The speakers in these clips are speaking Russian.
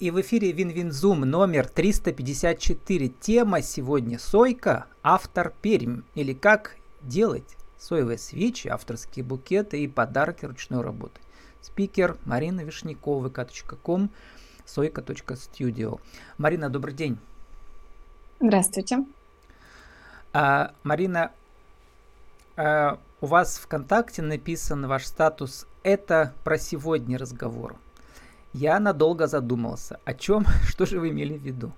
И в эфире Win-Win Zoom номер 354. Тема сегодня «Сойка. Автор Пермь». Или «Как делать соевые свечи, авторские букеты и подарки ручной работы». Спикер Марина Вишнякова, vk.com, сойка.studio. Марина, добрый день. Здравствуйте. А, Марина, а, у вас ВКонтакте написан ваш статус «Это про сегодня разговор». Я надолго задумался. О чем, что же вы имели в виду?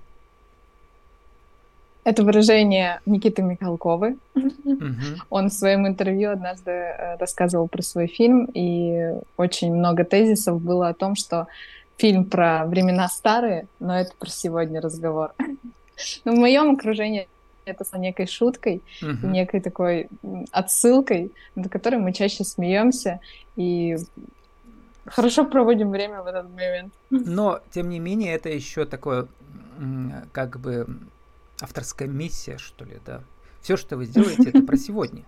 Это выражение Никиты Михалковой. Угу. Он в своем интервью однажды э, рассказывал про свой фильм, и очень много тезисов было о том, что фильм про времена старые, но это про сегодня разговор. Но в моем окружении это с некой шуткой, некой такой отсылкой, над которой мы чаще смеемся и хорошо проводим время в этот момент. Но, тем не менее, это еще такое, как бы, авторская миссия, что ли, да. Все, что вы сделаете, это про сегодня.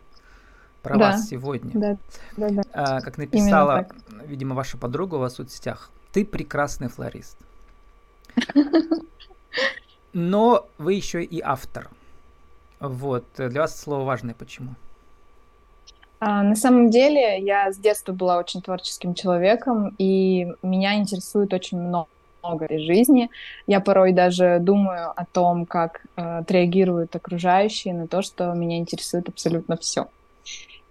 Про да, вас сегодня. Да, да, да. А, как написала, видимо, ваша подруга у вас в соцсетях, ты прекрасный флорист. Но вы еще и автор. Вот. Для вас слово важное почему? А, на самом деле, я с детства была очень творческим человеком, и меня интересует очень много этой жизни. Я порой даже думаю о том, как э, отреагируют окружающие на то, что меня интересует абсолютно все.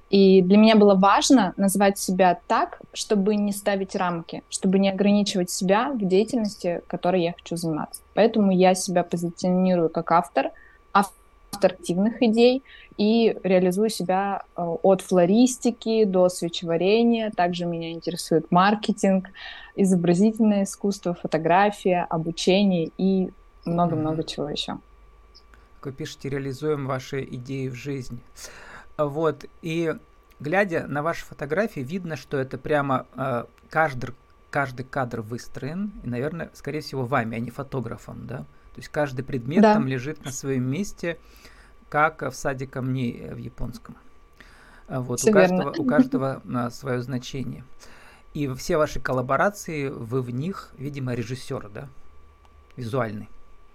И для меня было важно назвать себя так, чтобы не ставить рамки, чтобы не ограничивать себя в деятельности, которой я хочу заниматься. Поэтому я себя позиционирую как автор, автор активных идей и реализую себя э, от флористики до свечеварения. Также меня интересует маркетинг, изобразительное искусство, фотография, обучение и много-много mm-hmm. чего еще. Вы пишете, реализуем ваши идеи в жизнь. Вот, и глядя на ваши фотографии, видно, что это прямо э, каждый, каждый кадр выстроен, и, наверное, скорее всего, вами, а не фотографом, да? То есть каждый предмет да. там лежит на своем месте, как в саде камней э, в японском. А вот, у каждого, у каждого а, свое значение. И все ваши коллаборации, вы в них, видимо, режиссер, да? Визуальный.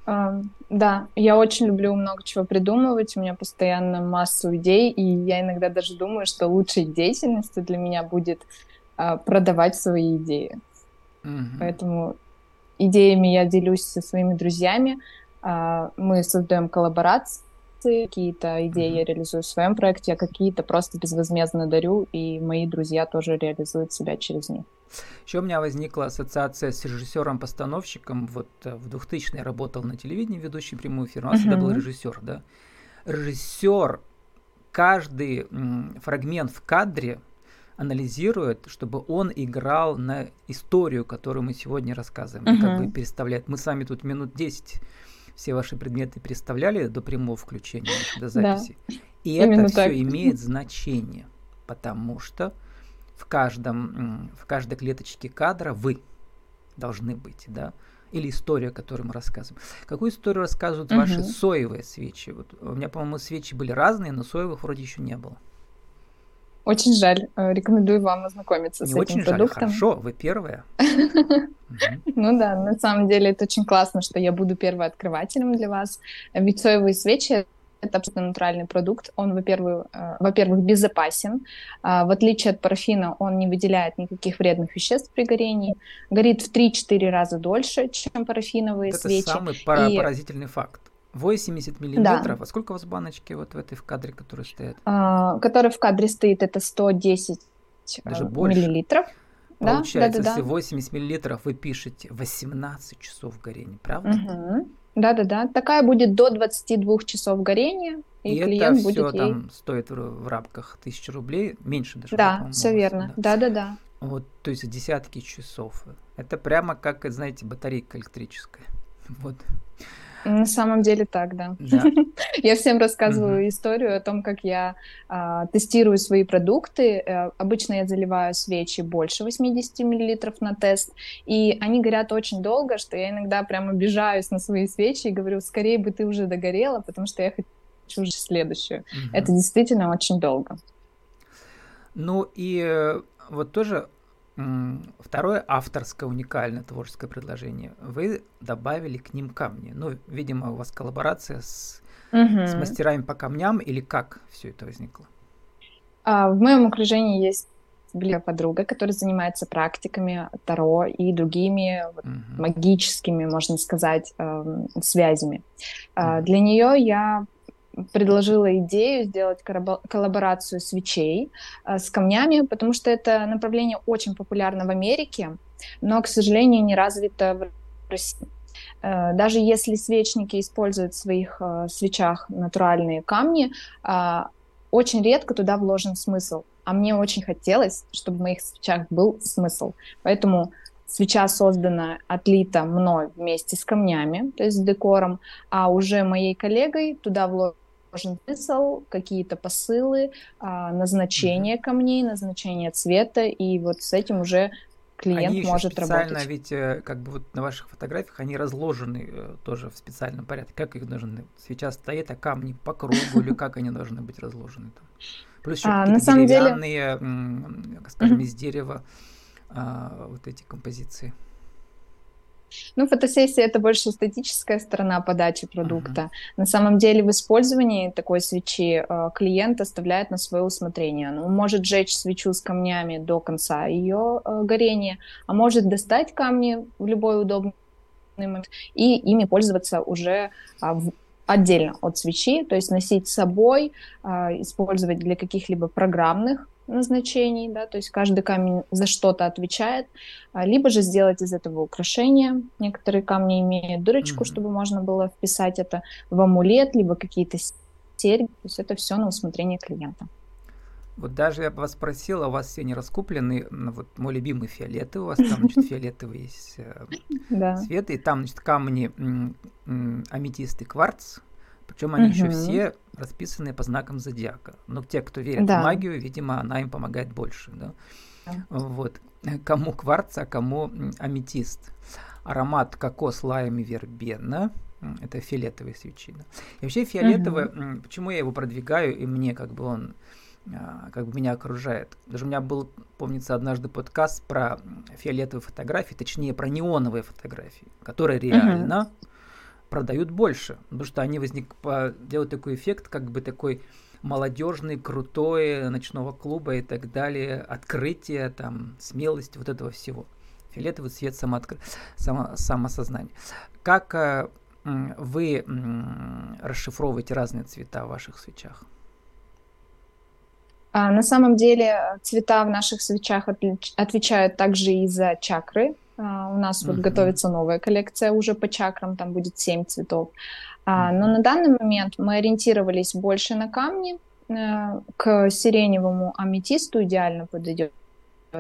Uh, да, я очень люблю много чего придумывать, у меня постоянно массу идей, и я иногда даже думаю, что лучшей деятельностью для меня будет uh, продавать свои идеи. Uh-huh. Поэтому идеями я делюсь со своими друзьями, uh, мы создаем коллаборации, какие-то идеи mm-hmm. я реализую в своем проекте, а какие-то просто безвозмездно дарю, и мои друзья тоже реализуют себя через них. Еще у меня возникла ассоциация с режиссером-постановщиком. Вот э, в 2000-е работал на телевидении ведущий прямой эфир, у нас всегда был режиссер, да. Режиссер каждый м, фрагмент в кадре анализирует, чтобы он играл на историю, которую мы сегодня рассказываем, uh-huh. как бы переставляет. Мы с вами тут минут 10 все ваши предметы представляли до прямого включения, до записи. Да. И это все имеет значение, потому что в каждом, в каждой клеточке кадра вы должны быть, да, или история, которую мы рассказываем. Какую историю рассказывают угу. ваши соевые свечи? Вот у меня, по-моему, свечи были разные, но соевых вроде еще не было. Очень жаль. Э, рекомендую вам ознакомиться Не с этим очень продуктом. Жаль. Хорошо, вы первая. Ну да, на самом деле это очень классно, что я буду первооткрывателем для вас. Ведь соевые свечи это абсолютно натуральный продукт. Он, во-первых, э, во-первых, безопасен. А, в отличие от парафина, он не выделяет никаких вредных веществ при горении. Горит в 3-4 раза дольше, чем парафиновые это свечи. Это самый и... поразительный факт. 80 миллилитров. Да. А сколько у вас баночки вот в этой в кадре, которые стоят? А, который в кадре стоит, это 110 Даже э, больше. миллилитров. Получается, да, да, да, если 80 миллилитров вы пишете 18 часов горения, правда? Угу. Да-да-да. Такая будет до 22 часов горения. И, и клиент это все будет там ей... стоит в, рамках 1000 рублей, меньше даже. Да, все верно. Да-да-да. Вот, то есть десятки часов. Это прямо как, знаете, батарейка электрическая. Вот. На самом деле так, да. да. я всем рассказываю mm-hmm. историю о том, как я а, тестирую свои продукты. А, обычно я заливаю свечи больше 80 мл на тест, и они горят очень долго, что я иногда прям обижаюсь на свои свечи и говорю, скорее бы ты уже догорела, потому что я хочу уже следующую. Mm-hmm. Это действительно очень долго. Ну и э, вот тоже второе авторское уникальное творческое предложение. Вы добавили к ним камни. Ну, видимо, у вас коллаборация с, угу. с мастерами по камням или как все это возникло? А, в моем окружении есть близкая подруга, которая занимается практиками Таро и другими вот, угу. магическими, можно сказать, э, связями. Угу. Для нее я предложила идею сделать коллаборацию свечей э, с камнями, потому что это направление очень популярно в Америке, но, к сожалению, не развито в России. Э, даже если свечники используют в своих э, свечах натуральные камни, очень редко туда вложен смысл. А мне очень хотелось, чтобы в моих свечах был смысл. Поэтому свеча создана, отлита мной вместе с камнями, то есть с декором, а уже моей коллегой туда вложен смысл, какие-то посылы, назначение камней, назначение цвета, и вот с этим уже клиент они может специально, работать. ведь э, как бы вот на ваших фотографиях они разложены э, тоже в специальном порядке. Как их должны? Свеча стоит, а камни по кругу или как они должны быть разложены там? Плюс еще а, какие-то деревянные, деле... скажем, из дерева а, вот эти композиции. Ну, фотосессия это больше эстетическая сторона подачи продукта. Uh-huh. На самом деле в использовании такой свечи э, клиент оставляет на свое усмотрение. Он может сжечь свечу с камнями до конца ее э, горения, а может достать камни в любой удобный момент и ими пользоваться уже а, в, отдельно от свечи, то есть носить с собой, а, использовать для каких-либо программных назначений, да, то есть каждый камень за что-то отвечает, а, либо же сделать из этого украшение. Некоторые камни имеют дырочку, mm-hmm. чтобы можно было вписать это в амулет, либо какие-то серьги. То есть это все на усмотрение клиента. Вот даже я бы вас спросила, у вас все не раскуплены, вот мой любимый фиолетовый, у вас там, значит, фиолетовый есть э, цвет, и там, значит, камни аметист и кварц, причем они угу. еще все расписаны по знакам зодиака. Но те, кто верит да. в магию, видимо, она им помогает больше. Да? Да. Вот. Кому кварц, а кому аметист. Аромат кокос, лайм и вербена. Это фиолетовые свечи. Да? И вообще фиолетовый, угу. почему я его продвигаю, и мне как бы он а, как бы меня окружает. Даже у меня был, помнится, однажды подкаст про фиолетовые фотографии, точнее про неоновые фотографии, которые реально uh продают больше, потому что они возник, делают такой эффект, как бы такой молодежный, крутой, ночного клуба и так далее, открытие, там, смелость вот этого всего. Фиолетовый цвет самооткр... само... самосознания. Как э, вы э, расшифровываете разные цвета в ваших свечах? А, на самом деле цвета в наших свечах отвечают также и за чакры, у нас вот готовится новая коллекция уже по чакрам, там будет 7 цветов. А, но на данный момент мы ориентировались больше на камни. Э, к сиреневому аметисту идеально подойдет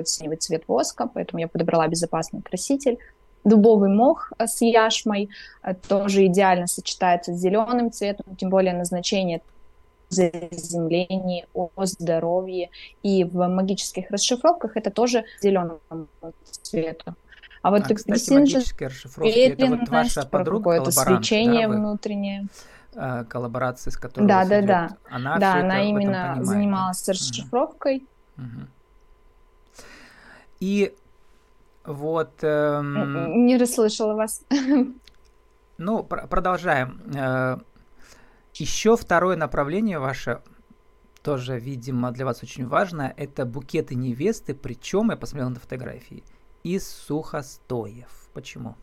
синевый цвет воска, поэтому я подобрала безопасный краситель. Дубовый мох э, с яшмой э, тоже идеально сочетается с зеленым цветом, тем более назначение заземлении, о здоровье. И в магических расшифровках это тоже зеленому цвету. А вот а, расшифровки, это вот ваша подруга, какое-то свечение да, внутреннее. Э, коллаборации, с которой Да, да, идет. да. Она, да, она именно занималась да? расшифровкой. Угу. И вот... Эм... Не расслышала вас. Ну, пр- продолжаем. Э, еще второе направление ваше, тоже, видимо, для вас очень важно, это букеты невесты, причем, я посмотрел на фотографии, из сухостоев. Почему?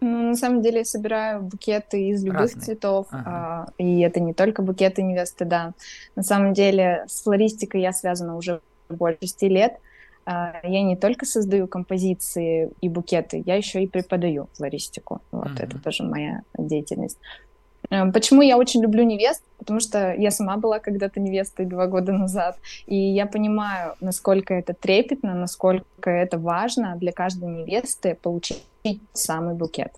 Ну, на самом деле я собираю букеты из любых Разные. цветов, ага. а, и это не только букеты невесты, да. На самом деле с флористикой я связана уже больше 6 лет. А, я не только создаю композиции и букеты, я еще и преподаю флористику. Вот ага. это тоже моя деятельность. Э, почему я очень люблю невест? Потому что я сама была когда-то невестой два года назад, и я понимаю, насколько это трепетно, насколько это важно для каждой невесты получить самый букет.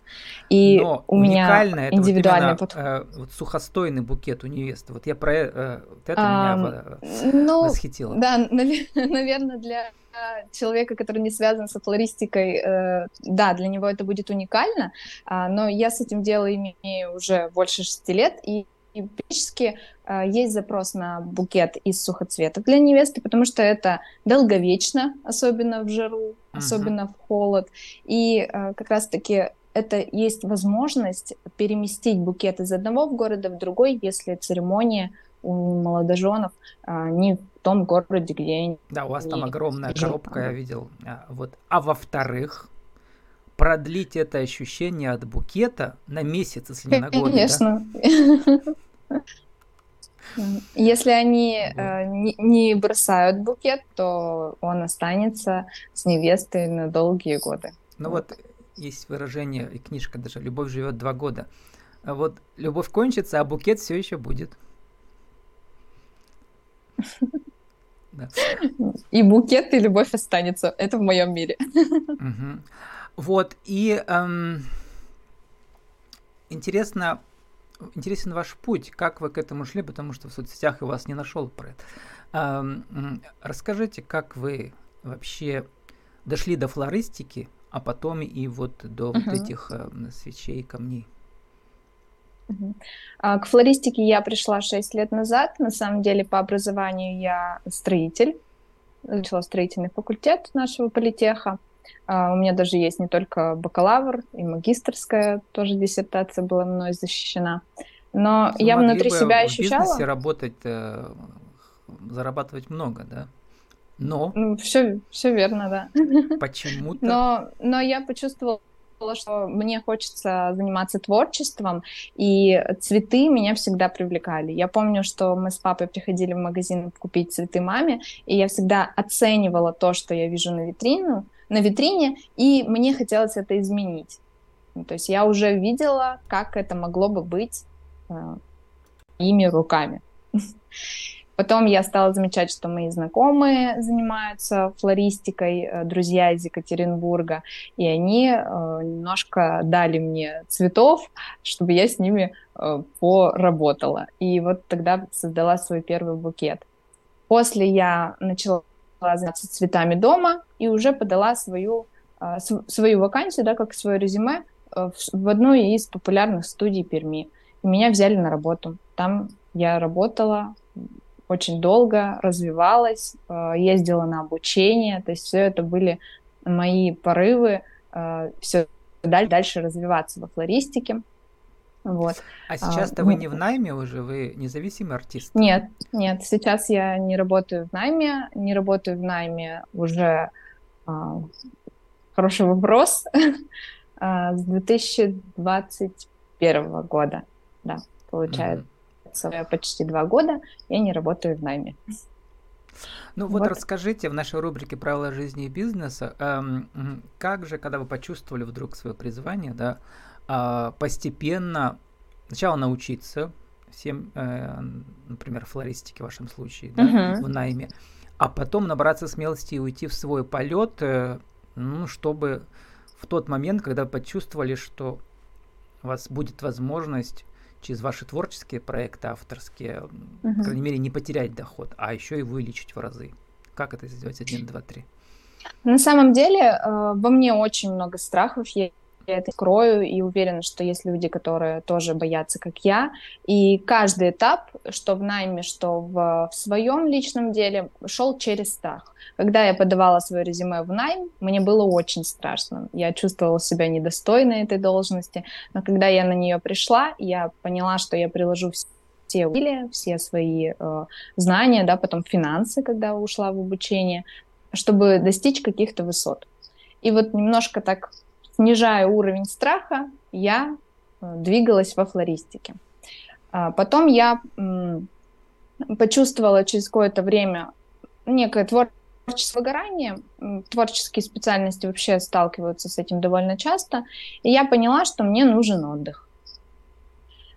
И Но у меня индивидуальный вот подход. Э, вот сухостойный букет у невесты. Вот я про э, вот это а, меня ну, восхитило. Да, наверное, для человека, который не связан со флористикой, э, да, для него это будет уникально, э, но я с этим делом имею уже больше шести лет, и, и э, есть запрос на букет из сухоцветов для невесты, потому что это долговечно, особенно в жару, uh-huh. особенно в холод. И э, как раз-таки это есть возможность переместить букет из одного города в другой, если церемония у молодоженов а, не в том городе, где они. Да, у вас там огромная коробка, я видел. А, вот. А во-вторых, продлить это ощущение от букета на месяц, если не на год. Конечно. Если они э, не, не бросают букет, то он останется с невестой на долгие годы. Ну вот. вот есть выражение, и книжка даже «Любовь живет два года». А вот любовь кончится, а букет все еще будет. И букет, и любовь останется. Это в моем мире. Вот, и эм, интересно, интересен ваш путь, как вы к этому шли, потому что в соцсетях я вас не нашел про это. Расскажите, как вы вообще дошли до флористики, а потом и вот до uh-huh. вот этих э, свечей, камней. А, к флористике я пришла 6 лет назад. На самом деле по образованию я строитель. Начала строительный факультет нашего политеха. А, у меня даже есть не только бакалавр и магистрская, тоже диссертация была мной защищена. Но Вы я внутри себя ощущала... в бизнесе работать, э, зарабатывать много, да? Но... Ну, все, все верно, да. Почему-то... Но, но я почувствовала что мне хочется заниматься творчеством, и цветы меня всегда привлекали. Я помню, что мы с папой приходили в магазин купить цветы маме, и я всегда оценивала то, что я вижу на витрину, на витрине, и мне хотелось это изменить. Ну, то есть я уже видела, как это могло бы быть э, ими руками. Потом я стала замечать, что мои знакомые занимаются флористикой, э, друзья из Екатеринбурга, и они э, немножко дали мне цветов, чтобы я с ними э, поработала. И вот тогда создала свой первый букет. После я начала заниматься цветами дома и уже подала свою, свою вакансию, да, как свое резюме в одну из популярных студий Перми. И меня взяли на работу. Там я работала очень долго развивалась, э, ездила на обучение, то есть все это были мои порывы э, все дальше развиваться во флористике. Вот. А сейчас-то а, вы не в найме уже, вы независимый артист? Нет, нет, сейчас я не работаю в найме, не работаю в найме уже а, хороший вопрос а, с 2021 года, да, получается. Mm-hmm почти два года я не работаю в найме. Ну вот, вот расскажите в нашей рубрике «Правила жизни и бизнеса», эм, как же, когда вы почувствовали вдруг свое призвание, да, постепенно сначала научиться всем, э, например, флористике в вашем случае, да, uh-huh. в найме, а потом набраться смелости и уйти в свой полет, э, ну, чтобы в тот момент, когда почувствовали, что у вас будет возможность через ваши творческие проекты авторские, угу. по крайней мере, не потерять доход, а еще и увеличить в разы. Как это сделать? Один, два, три. На самом деле, э, во мне очень много страхов. Я я это скрою и уверена, что есть люди, которые тоже боятся, как я. И каждый этап, что в найме, что в, в своем личном деле, шел через страх. Когда я подавала свое резюме в найм, мне было очень страшно. Я чувствовала себя недостойной этой должности. Но когда я на нее пришла, я поняла, что я приложу все усилия, все свои э, знания, да, потом финансы, когда ушла в обучение, чтобы достичь каких-то высот. И вот немножко так снижая уровень страха, я э, двигалась во флористике. А потом я почувствовала через какое-то время некое творческое выгорание. Творческие специальности вообще сталкиваются с этим довольно часто. И я поняла, что мне нужен отдых.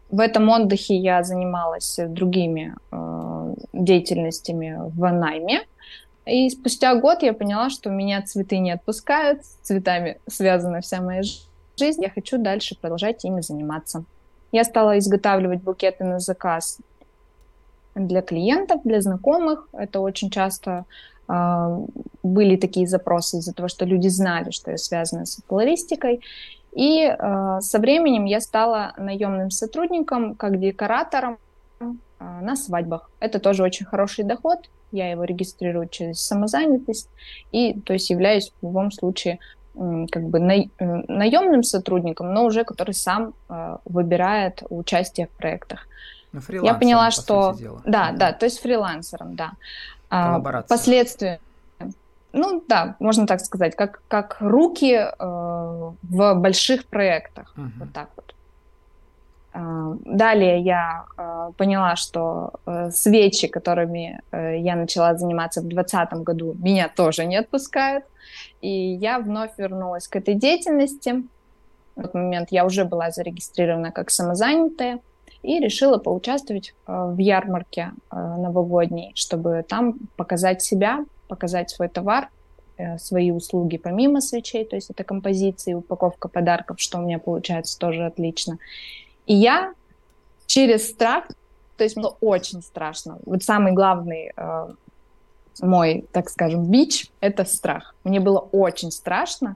В этом отдыхе я занималась другими э, деятельностями в найме. И спустя год я поняла, что меня цветы не отпускают, с цветами связана вся моя жизнь. Я хочу дальше продолжать ими заниматься. Я стала изготавливать букеты на заказ для клиентов, для знакомых. Это очень часто э, были такие запросы из-за того, что люди знали, что я связана с флористикой. И э, со временем я стала наемным сотрудником, как декоратором на свадьбах. Это тоже очень хороший доход. Я его регистрирую через самозанятость и, то есть, являюсь в любом случае как бы на, наемным сотрудником, но уже который сам э, выбирает участие в проектах. Ну, Я поняла, что да, mm да, то есть фрилансером, да. А, последствия ну да, можно так сказать, как, как руки э, в больших проектах. Uh-huh. Вот так вот. Э, далее я э, поняла, что э, свечи, которыми я начала заниматься в 2020 году, меня тоже не отпускают. И я вновь вернулась к этой деятельности. В тот момент я уже была зарегистрирована как самозанятая и решила поучаствовать в ярмарке новогодней, чтобы там показать себя, показать свой товар, свои услуги помимо свечей, то есть это композиции, упаковка подарков, что у меня получается тоже отлично. И я через страх, то есть было очень страшно. Вот самый главный э, мой, так скажем, бич — это страх. Мне было очень страшно,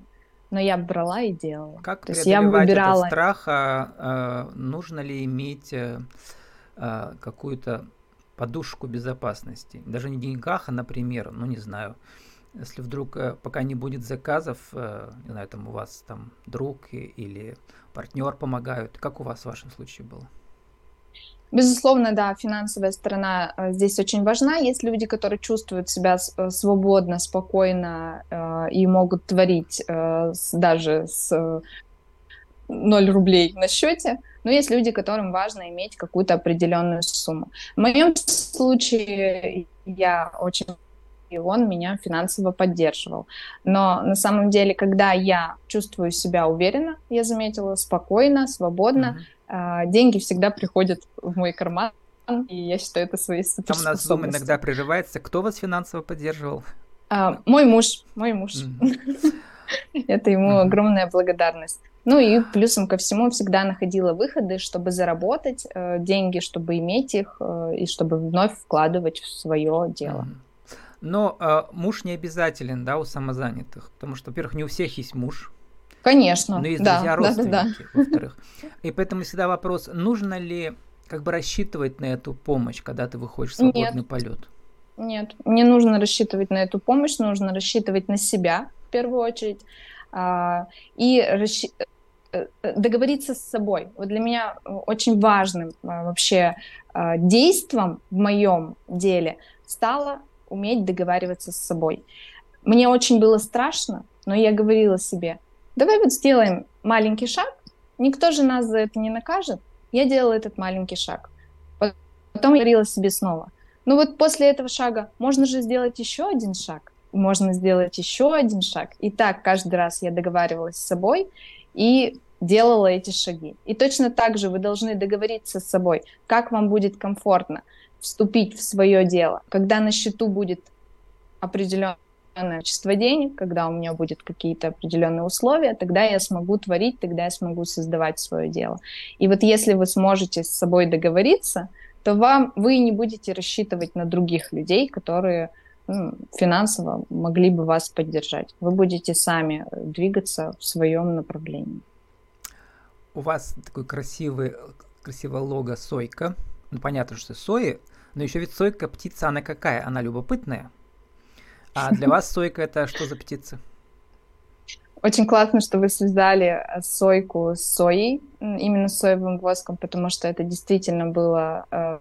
но я брала и делала. Как То есть я выбирала... этот страх? А, э, нужно ли иметь э, э, какую-то подушку безопасности. Даже не в деньгах, а, например, ну не знаю, если вдруг э, пока не будет заказов, э, не знаю, там у вас там друг или партнер помогают, как у вас в вашем случае было? Безусловно, да, финансовая сторона э, здесь очень важна. Есть люди, которые чувствуют себя свободно, спокойно и могут творить даже с 0 рублей на счете, но есть люди, которым важно иметь какую-то определенную сумму. В моем случае я очень и он меня финансово поддерживал. Но на самом деле, когда я чувствую себя уверенно, я заметила, спокойно, свободно, mm-hmm. деньги всегда приходят в мой карман, и я считаю это своей Там у нас Zoom иногда прерывается. Кто вас финансово поддерживал? А, мой муж, мой муж. Mm-hmm. Это ему огромная благодарность. Ну и плюсом ко всему всегда находила выходы, чтобы заработать э, деньги, чтобы иметь их э, и чтобы вновь вкладывать в свое дело. Но э, муж не обязателен, да, у самозанятых, потому что, во-первых, не у всех есть муж. Конечно. Но есть да, друзья, родственники, да, да, да. во-вторых. И поэтому всегда вопрос, нужно ли как бы рассчитывать на эту помощь, когда ты выходишь в свободный Нет. полет? Нет, не нужно рассчитывать на эту помощь, нужно рассчитывать на себя в первую очередь а, и расщ... Э, э, договориться с собой. Вот для меня очень важным а, вообще действом в моем деле стало уметь договариваться с собой. Мне очень было страшно, но я говорила себе, давай вот сделаем маленький шаг, никто же нас за это не накажет. Я делала этот маленький шаг. Потом я говорила себе снова, ну вот после этого шага можно же сделать еще один шаг, можно сделать еще один шаг. И так каждый раз я договаривалась с собой и делала эти шаги. И точно так же вы должны договориться с собой, как вам будет комфортно вступить в свое дело. Когда на счету будет определенное количество денег, когда у меня будут какие-то определенные условия, тогда я смогу творить, тогда я смогу создавать свое дело. И вот если вы сможете с собой договориться, то вам вы не будете рассчитывать на других людей, которые ну, финансово могли бы вас поддержать. Вы будете сами двигаться в своем направлении. У вас такой красивый, красивое лого сойка. Ну, понятно, что сои, но еще ведь сойка птица, она какая? Она любопытная. А для вас сойка это что за птица? Очень классно, что вы связали сойку с соей, именно с соевым воском, потому что это действительно было э,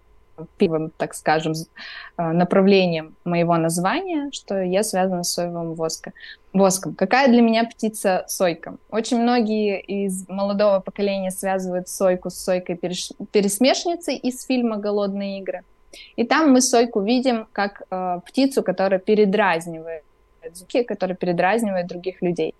первым, так скажем, э, направлением моего названия, что я связана с соевым воском. воском. Какая для меня птица сойка? Очень многие из молодого поколения связывают сойку с сойкой пересмешницей из фильма «Голодные игры». И там мы сойку видим как э, птицу, которая передразнивает языке, который передразнивает других людей.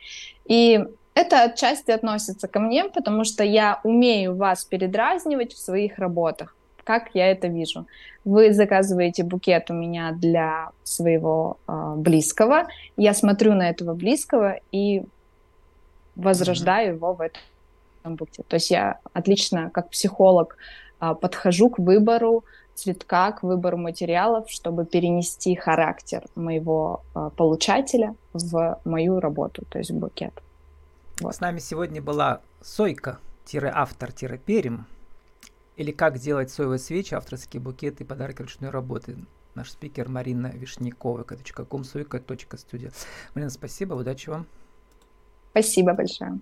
И это отчасти относится ко мне, потому что я умею вас передразнивать в своих работах. Как я это вижу? Вы заказываете букет у меня для своего э, близкого. Я смотрю на этого близкого и возрождаю его в этом букете. То есть я отлично, как психолог, э, подхожу к выбору цветка к выбору материалов, чтобы перенести характер моего э, получателя в мою работу, то есть в букет. Вот. С нами сегодня была Сойка-автор-перим. или как делать соевые свечи, авторские букеты и подарки ручной работы. Наш спикер Марина Вишнякова, kом, сойка.студия. Марина, спасибо, удачи вам. Спасибо большое.